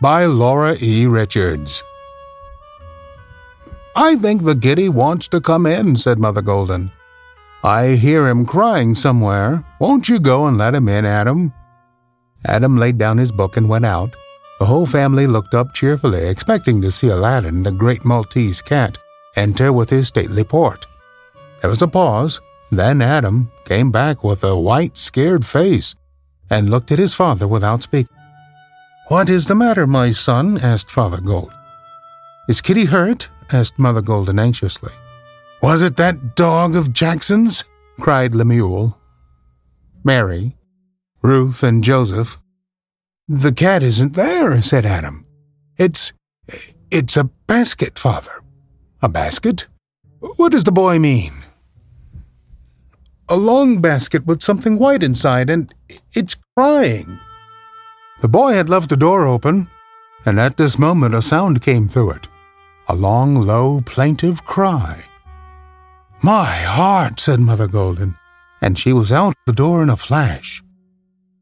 by Laura E. Richards. I think the giddy wants to come in, said Mother Golden. I hear him crying somewhere. Won't you go and let him in, Adam? Adam laid down his book and went out. The whole family looked up cheerfully, expecting to see Aladdin, the great Maltese cat, enter with his stately port. There was a pause. Then Adam came back with a white, scared face and looked at his father without speaking. What is the matter, my son? asked Father Gold. Is Kitty hurt? asked Mother Golden anxiously. Was it that dog of Jackson's? cried Lemuel. Mary, Ruth, and Joseph. The cat isn't there, said Adam. It's. it's a basket, Father. A basket? What does the boy mean? A long basket with something white inside, and it's crying. The boy had left the door open, and at this moment a sound came through it a long, low, plaintive cry. My heart, said Mother Golden, and she was out the door in a flash.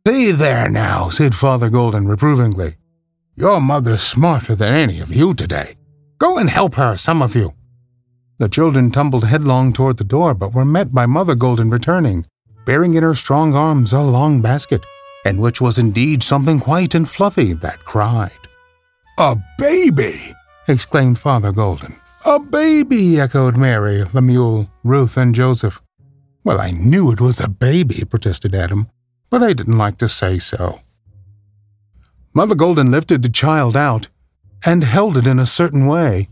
See there now, said Father Golden reprovingly. Your mother's smarter than any of you today. Go and help her, some of you. The children tumbled headlong toward the door, but were met by Mother Golden returning, bearing in her strong arms a long basket, in which was indeed something white and fluffy that cried. A baby! exclaimed Father Golden. A baby, echoed Mary, Lemuel, Ruth, and Joseph. Well, I knew it was a baby, protested Adam, but I didn't like to say so. Mother Golden lifted the child out and held it in a certain way.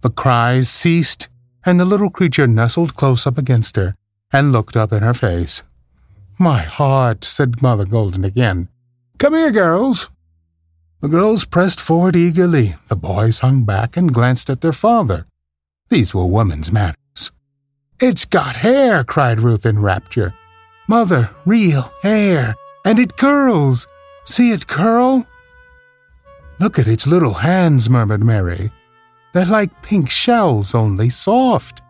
The cries ceased, and the little creature nestled close up against her and looked up in her face. My heart, said Mother Golden again. Come here, girls. The girls pressed forward eagerly. The boys hung back and glanced at their father. These were women's matters. It's got hair, cried Ruth in rapture. Mother, real hair, and it curls. See it curl? Look at its little hands, murmured Mary. They're like pink shells, only soft.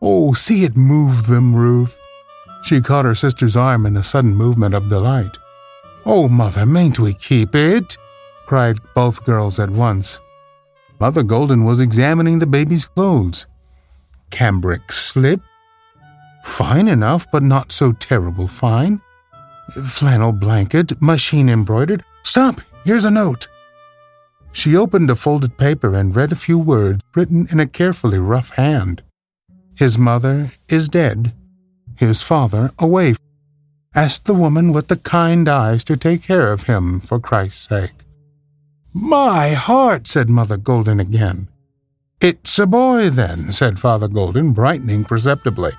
Oh, see it move them, Ruth. She caught her sister's arm in a sudden movement of delight. Oh, mother, mayn't we keep it? cried both girls at once. Mother Golden was examining the baby's clothes. Cambric slip? Fine enough, but not so terrible fine. Flannel blanket, machine embroidered. Stop! Here's a note. She opened a folded paper and read a few words written in a carefully rough hand. His mother is dead. His father away. Ask the woman with the kind eyes to take care of him for Christ's sake. My heart, said Mother Golden again. It's a boy, then, said Father Golden, brightening perceptibly.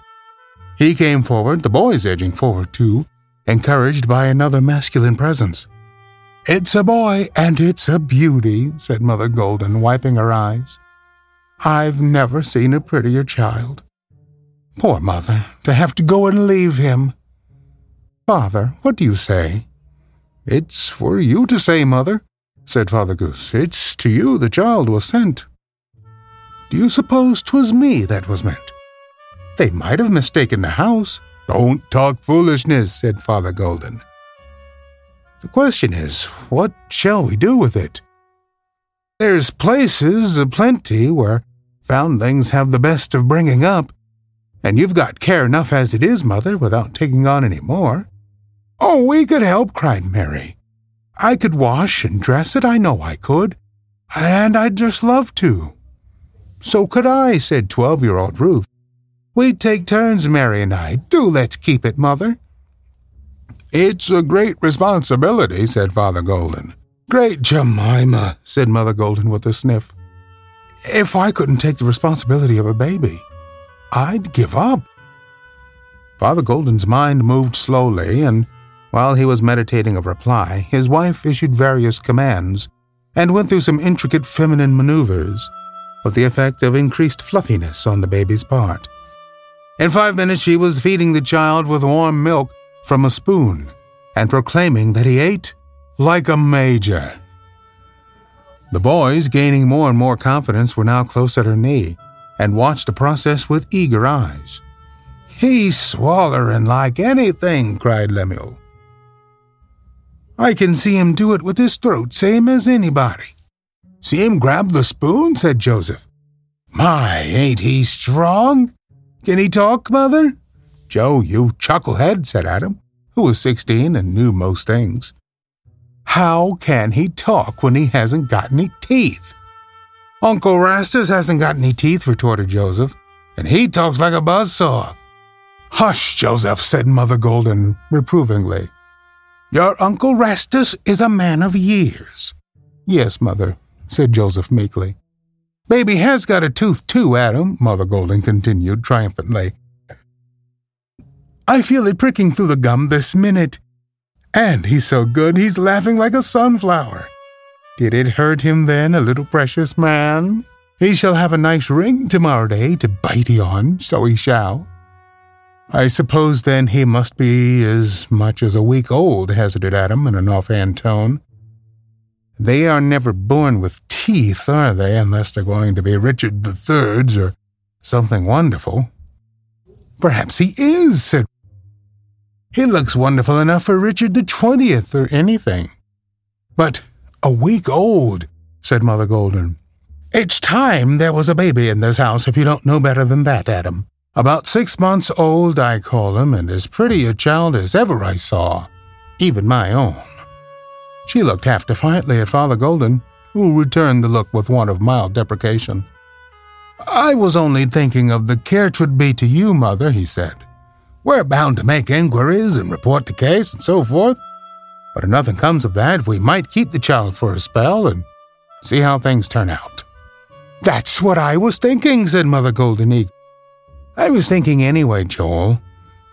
He came forward, the boys edging forward too, encouraged by another masculine presence. It's a boy, and it's a beauty, said Mother Golden, wiping her eyes. I've never seen a prettier child. Poor mother, to have to go and leave him. Father, what do you say? It's for you to say, mother, said Father Goose. It's to you the child was sent. Do you suppose 'twas me that was meant? They might have mistaken the house. Don't talk foolishness, said Father Golden. The question is, what shall we do with it? There's places aplenty where foundlings have the best of bringing up, and you've got care enough as it is, mother, without taking on any more. Oh, we could help, cried Mary. I could wash and dress it, I know I could, and I'd just love to. So could I, said twelve year old Ruth. We'd take turns, Mary and I. Do let's keep it, mother. It's a great responsibility, said Father Golden. Great Jemima, said Mother Golden with a sniff. If I couldn't take the responsibility of a baby, I'd give up. Father Golden's mind moved slowly, and while he was meditating a reply, his wife issued various commands, and went through some intricate feminine maneuvers with the effect of increased fluffiness on the baby's part. In five minutes, she was feeding the child with warm milk from a spoon and proclaiming that he ate like a major. The boys, gaining more and more confidence, were now close at her knee and watched the process with eager eyes. He's swallering like anything, cried Lemuel. I can see him do it with his throat, same as anybody. See him grab the spoon, said Joseph. My, ain't he strong? Can he talk, Mother? Joe, you chucklehead, said Adam, who was sixteen and knew most things. How can he talk when he hasn't got any teeth? Uncle Rastus hasn't got any teeth, retorted Joseph, and he talks like a buzzsaw. Hush, Joseph, said Mother Golden reprovingly. Your Uncle Rastus is a man of years. Yes, Mother, said Joseph meekly. Baby has got a tooth too, Adam, Mother Golden continued triumphantly. I feel it pricking through the gum this minute. And he's so good he's laughing like a sunflower. Did it hurt him then, a little precious man? He shall have a nice ring tomorrow day to bite on, so he shall. I suppose then he must be as much as a week old, hazarded Adam in an offhand tone. They are never born with teeth, are they, unless they're going to be Richard the Third's or something wonderful? Perhaps he is, said. He looks wonderful enough for Richard the Twentieth or anything. But a week old, said Mother Golden. It's time there was a baby in this house if you don't know better than that, Adam. About six months old, I call him, and as pretty a child as ever I saw, even my own. She looked half defiantly at Father Golden, who returned the look with one of mild deprecation. I was only thinking of the care 'twould be to you, Mother, he said. We're bound to make inquiries and report the case and so forth. But if nothing comes of that, we might keep the child for a spell and see how things turn out. That's what I was thinking, said Mother Golden Eagle. I was thinking anyway, Joel.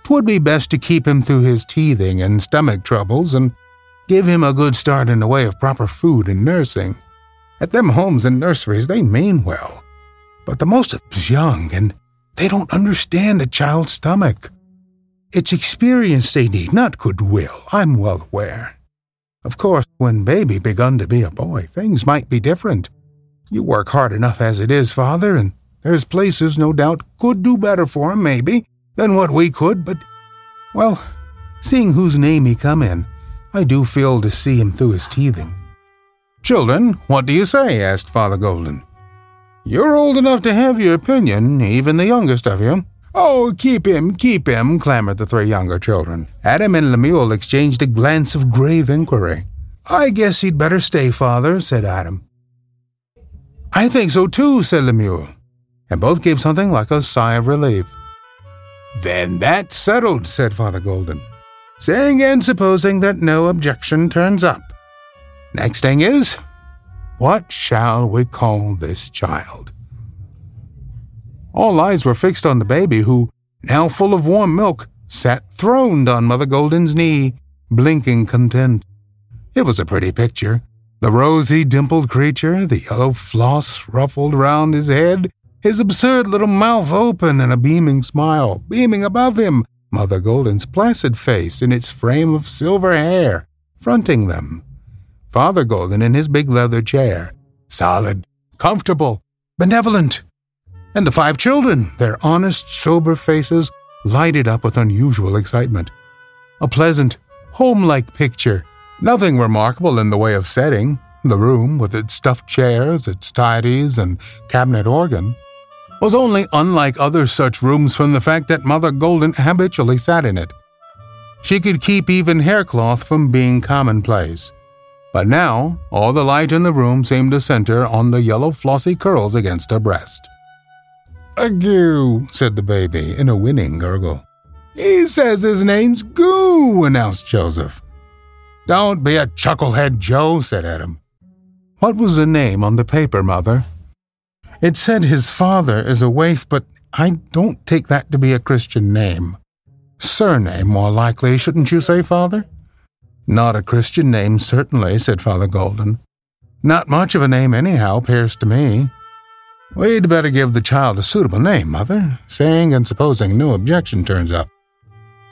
'Twould be best to keep him through his teething and stomach troubles and give him a good start in the way of proper food and nursing. At them homes and nurseries, they mean well. But the most of them's young, and they don't understand a child's stomach. It's experience they need, not goodwill, I'm well aware. Of course, when baby begun to be a boy, things might be different. You work hard enough as it is, father, and there's places, no doubt, could do better for him, maybe, than what we could, but, well, seeing whose name he come in, I do feel to see him through his teething. Children, what do you say? asked Father Golden. You're old enough to have your opinion, even the youngest of you. Oh, keep him, keep him, clamored the three younger children. Adam and Lemuel exchanged a glance of grave inquiry. I guess he'd better stay, father, said Adam. I think so too, said Lemuel, and both gave something like a sigh of relief. Then that's settled, said Father Golden, saying and supposing that no objection turns up. Next thing is, what shall we call this child? All eyes were fixed on the baby, who, now full of warm milk, sat throned on Mother Golden's knee, blinking content. It was a pretty picture. The rosy, dimpled creature, the yellow floss ruffled round his head, his absurd little mouth open and a beaming smile beaming above him, Mother Golden's placid face in its frame of silver hair, fronting them. Father Golden in his big leather chair, solid, comfortable, benevolent, and the five children, their honest, sober faces lighted up with unusual excitement. A pleasant, home-like picture, nothing remarkable in the way of setting. The room, with its stuffed chairs, its tidies, and cabinet organ, was only unlike other such rooms from the fact that Mother Golden habitually sat in it. She could keep even haircloth from being commonplace. But now, all the light in the room seemed to center on the yellow flossy curls against her breast. A goo, said the baby in a winning gurgle. He says his name's Goo, announced Joseph. Don't be a chucklehead, Joe, said Adam. What was the name on the paper, Mother? It said his father is a waif, but I don't take that to be a Christian name. Surname, more likely, shouldn't you say, Father? Not a Christian name, certainly, said Father Golden. Not much of a name, anyhow, appears to me. We'd better give the child a suitable name, Mother, saying and supposing no objection turns up.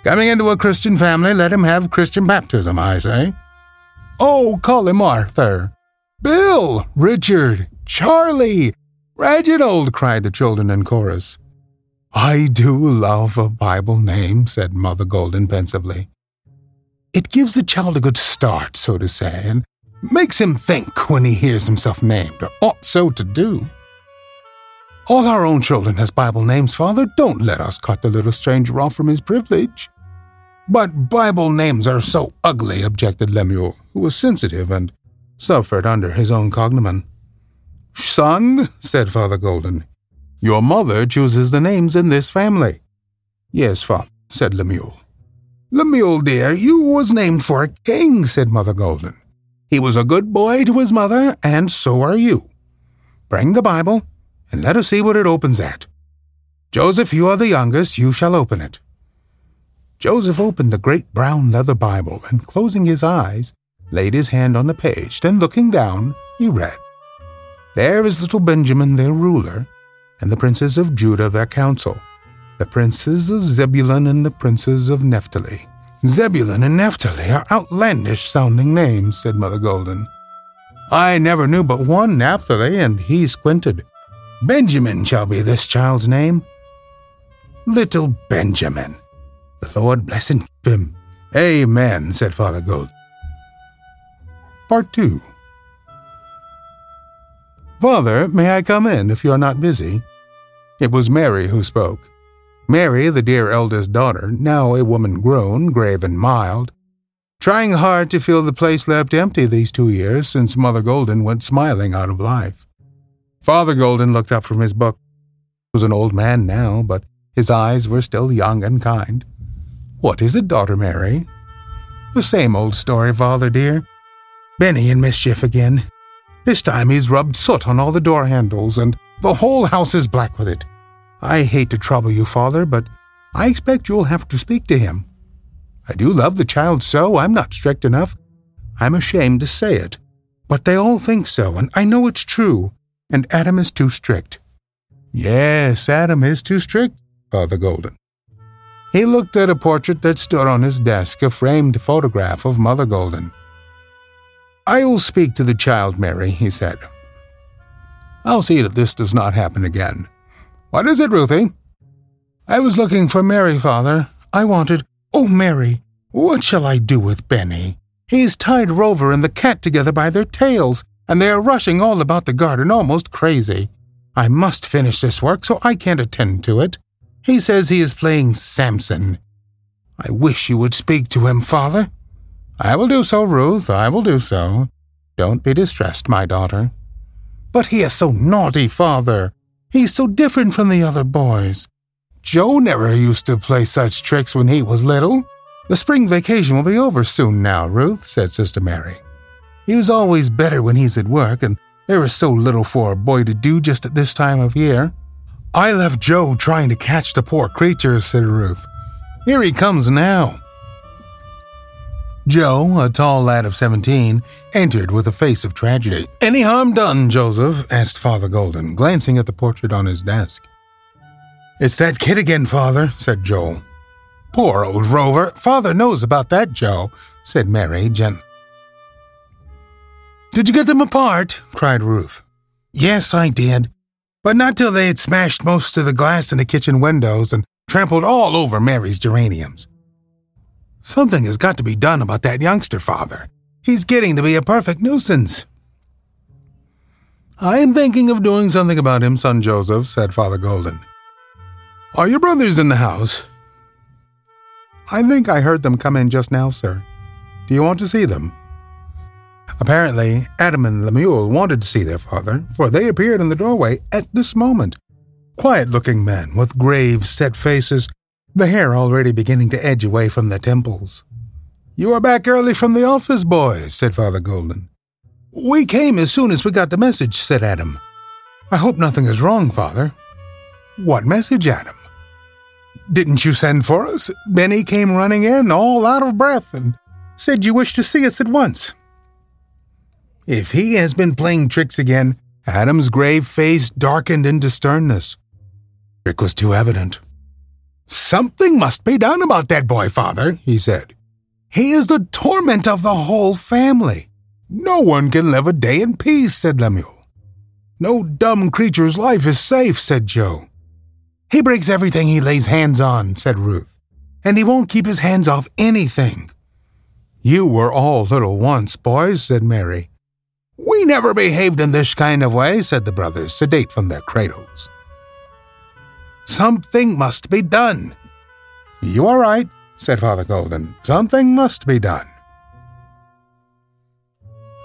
Coming into a Christian family, let him have Christian baptism, I say. Oh, call him Arthur. Bill, Richard, Charlie, Reginald, cried the children in chorus. I do love a Bible name, said Mother Golden pensively. It gives a child a good start, so to say, and makes him think when he hears himself named, or ought so to do. All our own children has Bible names, Father. Don't let us cut the little stranger off from his privilege. But Bible names are so ugly, objected Lemuel, who was sensitive and suffered under his own cognomen. Son, said Father Golden, your mother chooses the names in this family. Yes, Father, said Lemuel. Lemuel, dear, you was named for a king, said Mother Golden. He was a good boy to his mother, and so are you. Bring the Bible, and let us see what it opens at. Joseph, you are the youngest, you shall open it. Joseph opened the great brown leather Bible and, closing his eyes, laid his hand on the page. Then, looking down, he read There is little Benjamin, their ruler, and the princes of Judah, their council, the princes of Zebulun and the princes of Naphtali. Zebulun and Naphtali are outlandish sounding names, said Mother Golden. I never knew but one Naphtali, and he squinted. Benjamin shall be this child's name. Little Benjamin. The Lord bless and keep him. Amen, said Father Gold. Part 2 Father, may I come in if you are not busy? It was Mary who spoke. Mary, the dear eldest daughter, now a woman grown, grave and mild, trying hard to fill the place left empty these two years since Mother Golden went smiling out of life. Father Golden looked up from his book. He was an old man now, but his eyes were still young and kind. What is it, daughter Mary? The same old story, father dear. Benny in mischief again. This time he's rubbed soot on all the door handles, and the whole house is black with it. I hate to trouble you, father, but I expect you'll have to speak to him. I do love the child so, I'm not strict enough. I'm ashamed to say it. But they all think so, and I know it's true. And Adam is too strict. Yes, Adam is too strict, Father Golden. He looked at a portrait that stood on his desk, a framed photograph of Mother Golden. I'll speak to the child, Mary, he said. I'll see that this does not happen again. What is it, Ruthie? I was looking for Mary, father. I wanted. Oh, Mary, what shall I do with Benny? He's tied Rover and the cat together by their tails, and they are rushing all about the garden almost crazy. I must finish this work so I can't attend to it. He says he is playing Samson. I wish you would speak to him, father. I will do so, Ruth, I will do so. Don't be distressed, my daughter. But he is so naughty, father. He's so different from the other boys. Joe never used to play such tricks when he was little. The spring vacation will be over soon now, Ruth, said Sister Mary. He was always better when he's at work, and there is so little for a boy to do just at this time of year. I left Joe trying to catch the poor creature, said Ruth. Here he comes now. Joe, a tall lad of seventeen, entered with a face of tragedy. Any harm done, Joseph? asked Father Golden, glancing at the portrait on his desk. It's that kid again, Father, said Joe. Poor old Rover. Father knows about that, Joe, said Mary gently. Did you get them apart? cried Ruth. Yes, I did but not till they had smashed most of the glass in the kitchen windows and trampled all over Mary's geraniums. Something has got to be done about that youngster, father. He's getting to be a perfect nuisance. I am thinking of doing something about him, son Joseph, said Father Golden. Are your brothers in the house? I think I heard them come in just now, sir. Do you want to see them? Apparently, Adam and Lemuel wanted to see their father, for they appeared in the doorway at this moment. Quiet looking men with grave, set faces, the hair already beginning to edge away from their temples. You are back early from the office, boys, said Father Golden. We came as soon as we got the message, said Adam. I hope nothing is wrong, Father. What message, Adam? Didn't you send for us? Benny came running in, all out of breath, and said you wished to see us at once. If he has been playing tricks again, Adam's grave face darkened into sternness. It was too evident. Something must be done about that boy, father, he said. He is the torment of the whole family. No one can live a day in peace, said Lemuel. No dumb creature's life is safe, said Joe. He breaks everything he lays hands on, said Ruth, and he won't keep his hands off anything. You were all little once, boys, said Mary. We never behaved in this kind of way, said the brothers, sedate from their cradles. Something must be done. You are right, said Father Golden. Something must be done.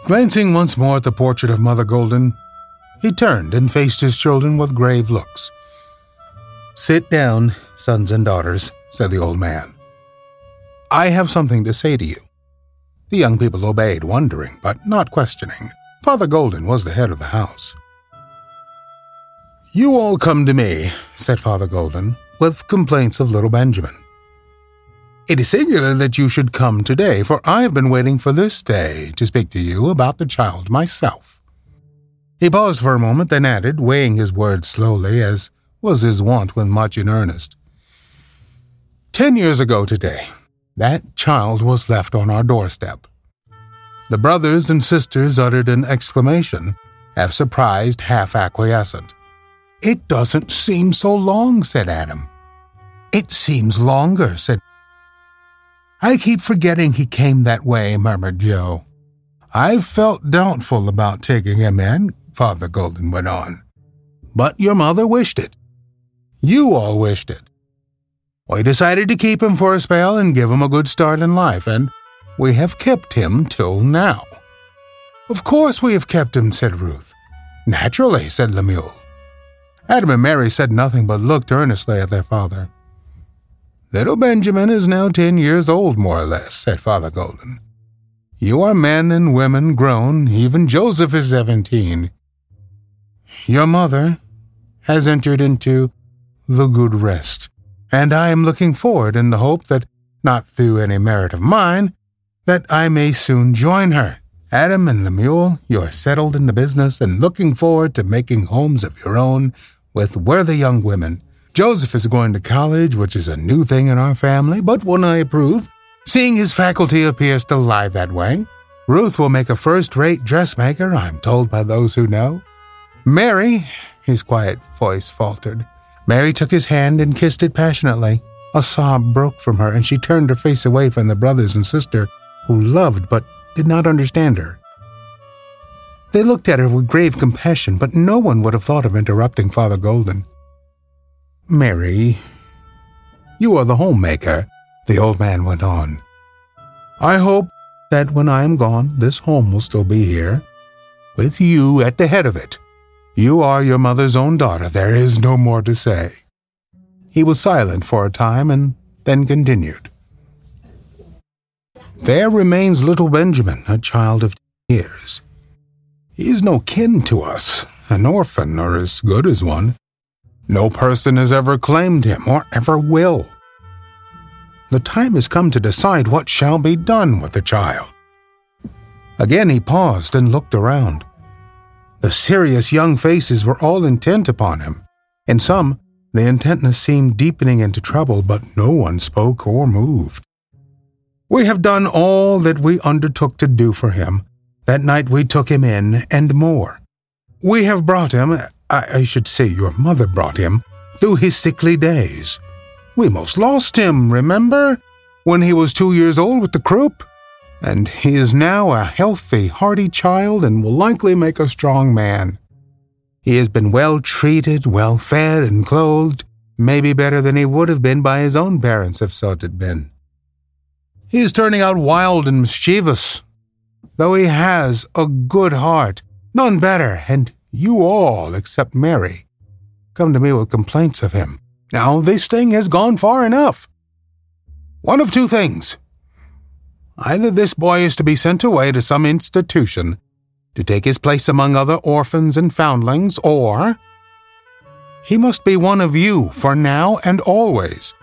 Glancing once more at the portrait of Mother Golden, he turned and faced his children with grave looks. Sit down, sons and daughters, said the old man. I have something to say to you. The young people obeyed, wondering, but not questioning. Father Golden was the head of the house. You all come to me, said Father Golden, with complaints of little Benjamin. It is singular that you should come today, for I have been waiting for this day to speak to you about the child myself. He paused for a moment, then added, weighing his words slowly, as was his wont when much in earnest. Ten years ago today, that child was left on our doorstep. The brothers and sisters uttered an exclamation, half surprised, half acquiescent. It doesn't seem so long, said Adam. It seems longer, said. I keep forgetting he came that way, murmured Joe. I've felt doubtful about taking him in, Father Golden went on. But your mother wished it. You all wished it. We decided to keep him for a spell and give him a good start in life, and we have kept him till now. Of course we have kept him, said Ruth. Naturally, said Lemuel. Adam and Mary said nothing but looked earnestly at their father. Little Benjamin is now ten years old, more or less, said Father Golden. You are men and women grown, even Joseph is seventeen. Your mother has entered into the good rest, and I am looking forward in the hope that, not through any merit of mine, that I may soon join her. Adam and Lemuel, you are settled in the business and looking forward to making homes of your own with worthy young women. Joseph is going to college, which is a new thing in our family, but one I approve, seeing his faculty appears to lie that way. Ruth will make a first rate dressmaker, I'm told by those who know. Mary, his quiet voice faltered. Mary took his hand and kissed it passionately. A sob broke from her, and she turned her face away from the brothers and sister who loved but did not understand her. They looked at her with grave compassion, but no one would have thought of interrupting Father Golden. Mary, you are the homemaker, the old man went on. I hope that when I am gone, this home will still be here, with you at the head of it. You are your mother's own daughter. There is no more to say. He was silent for a time and then continued. There remains little Benjamin, a child of years. He is no kin to us, an orphan or as good as one. No person has ever claimed him or ever will. The time has come to decide what shall be done with the child. Again he paused and looked around. The serious young faces were all intent upon him. In some, the intentness seemed deepening into trouble, but no one spoke or moved. We have done all that we undertook to do for him. That night we took him in, and more. We have brought him, I, I should say your mother brought him, through his sickly days. We most lost him, remember? When he was two years old with the croup? and he is now a healthy, hearty child and will likely make a strong man. He has been well treated, well fed, and clothed, maybe better than he would have been by his own parents if so it had been. He is turning out wild and mischievous, though he has a good heart, none better, and you all, except Mary, come to me with complaints of him. Now, this thing has gone far enough. One of two things. Either this boy is to be sent away to some institution to take his place among other orphans and foundlings, or he must be one of you for now and always,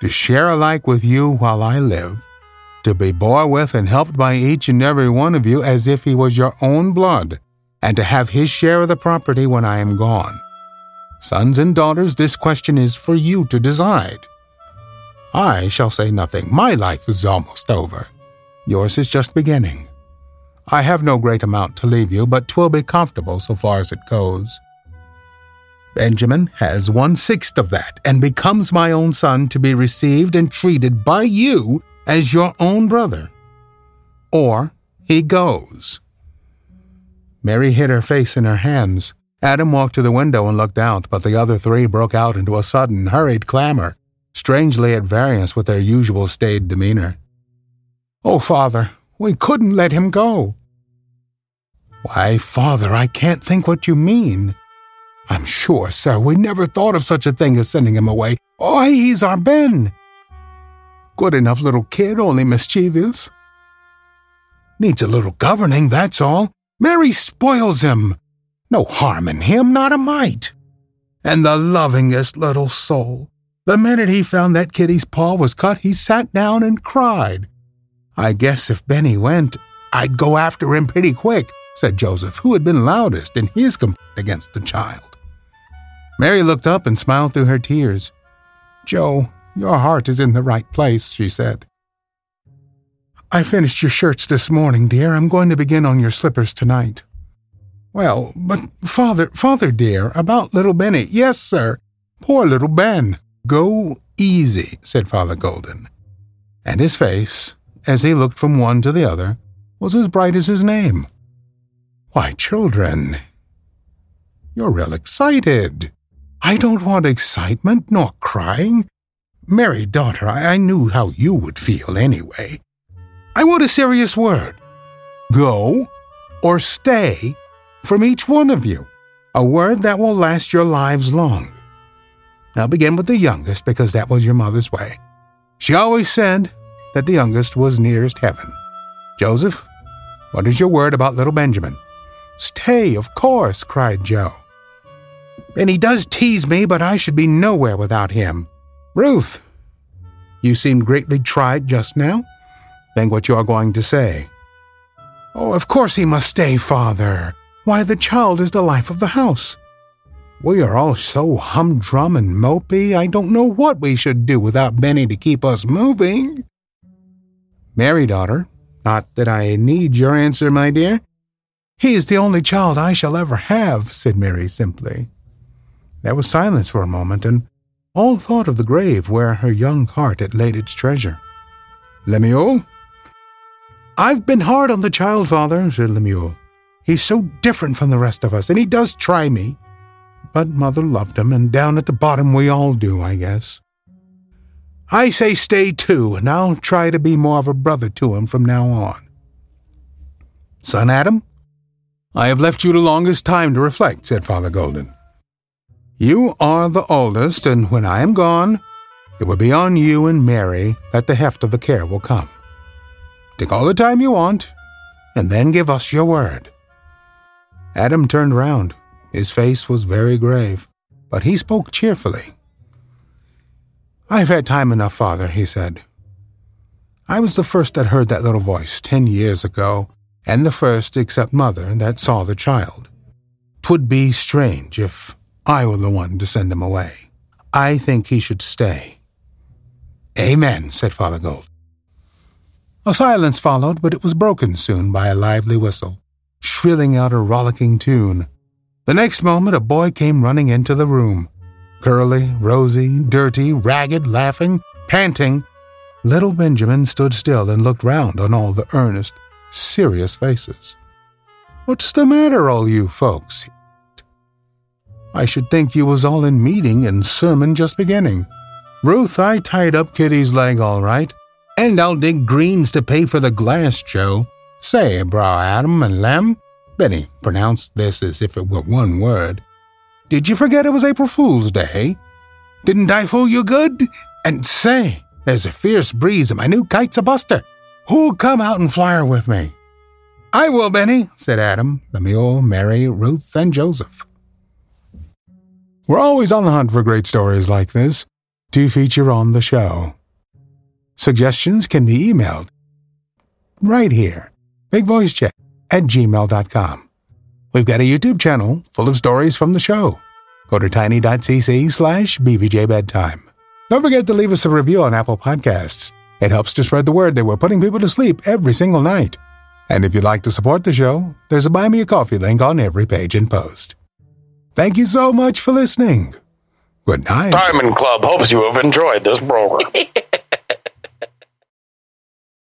to share alike with you while I live, to be bore with and helped by each and every one of you as if he was your own blood, and to have his share of the property when I am gone. Sons and daughters, this question is for you to decide. I shall say nothing. My life is almost over. Yours is just beginning. I have no great amount to leave you, but twill be comfortable so far as it goes. Benjamin has one sixth of that and becomes my own son to be received and treated by you as your own brother. Or he goes. Mary hid her face in her hands. Adam walked to the window and looked out, but the other three broke out into a sudden, hurried clamor, strangely at variance with their usual staid demeanor. Oh, father, we couldn't let him go. Why, father, I can't think what you mean. I'm sure, sir, we never thought of such a thing as sending him away. Oh, he's our Ben. Good enough little kid, only mischievous. Needs a little governing, that's all. Mary spoils him. No harm in him, not a mite. And the lovingest little soul. The minute he found that kitty's paw was cut, he sat down and cried. I guess if Benny went, I'd go after him pretty quick, said Joseph, who had been loudest in his complaint against the child. Mary looked up and smiled through her tears. Joe, your heart is in the right place, she said. I finished your shirts this morning, dear. I'm going to begin on your slippers tonight. Well, but father, father dear, about little Benny. Yes, sir. Poor little Ben. Go easy, said Father Golden. And his face, as he looked from one to the other, was as bright as his name. Why, children, you're real excited. I don't want excitement nor crying. Mary, daughter, I, I knew how you would feel anyway. I want a serious word. Go or stay from each one of you. A word that will last your lives long. I'll begin with the youngest because that was your mother's way. She always said that the youngest was nearest heaven. Joseph, what is your word about little Benjamin? Stay, of course, cried Joe. And he does tease me, but I should be nowhere without him. Ruth, you seemed greatly tried just now. Think what you are going to say. Oh, of course he must stay, father. Why, the child is the life of the house. We are all so humdrum and mopey, I don't know what we should do without Benny to keep us moving. Mary, daughter, not that I need your answer, my dear. He is the only child I shall ever have, said Mary simply. There was silence for a moment, and all thought of the grave where her young heart had laid its treasure. Lemuel? I've been hard on the child, father, said Lemuel. He's so different from the rest of us, and he does try me. But mother loved him, and down at the bottom we all do, I guess. I say stay too, and I'll try to be more of a brother to him from now on. Son Adam, I have left you the longest time to reflect, said Father Golden. You are the oldest, and when I am gone, it will be on you and Mary that the heft of the care will come. Take all the time you want, and then give us your word. Adam turned round. His face was very grave, but he spoke cheerfully. I've had time enough, father, he said. I was the first that heard that little voice ten years ago, and the first, except mother, that saw the child. Twould be strange if I were the one to send him away. I think he should stay. Amen, said Father Gold. A silence followed, but it was broken soon by a lively whistle, shrilling out a rollicking tune. The next moment a boy came running into the room. Curly, rosy, dirty, ragged, laughing, panting, little Benjamin stood still and looked round on all the earnest, serious faces. What's the matter, all you folks? I should think you was all in meeting and sermon just beginning. Ruth, I tied up Kitty's leg all right, and I'll dig greens to pay for the glass, Joe. Say, Bra Adam and Lem, Benny pronounced this as if it were one word. Did you forget it was April Fool's Day? Didn't I fool you good? And say, there's a fierce breeze and my new kite's a buster. Who'll come out and fly her with me? I will, Benny, said Adam, Lemuel, Mary, Ruth, and Joseph. We're always on the hunt for great stories like this to feature on the show. Suggestions can be emailed right here. Bigvoicejay at gmail.com. We've got a YouTube channel full of stories from the show. Go to tiny.cc slash bvjbedtime. Don't forget to leave us a review on Apple Podcasts. It helps to spread the word that we're putting people to sleep every single night. And if you'd like to support the show, there's a Buy Me a Coffee link on every page and post. Thank you so much for listening. Good night. Diamond Club hopes you have enjoyed this program.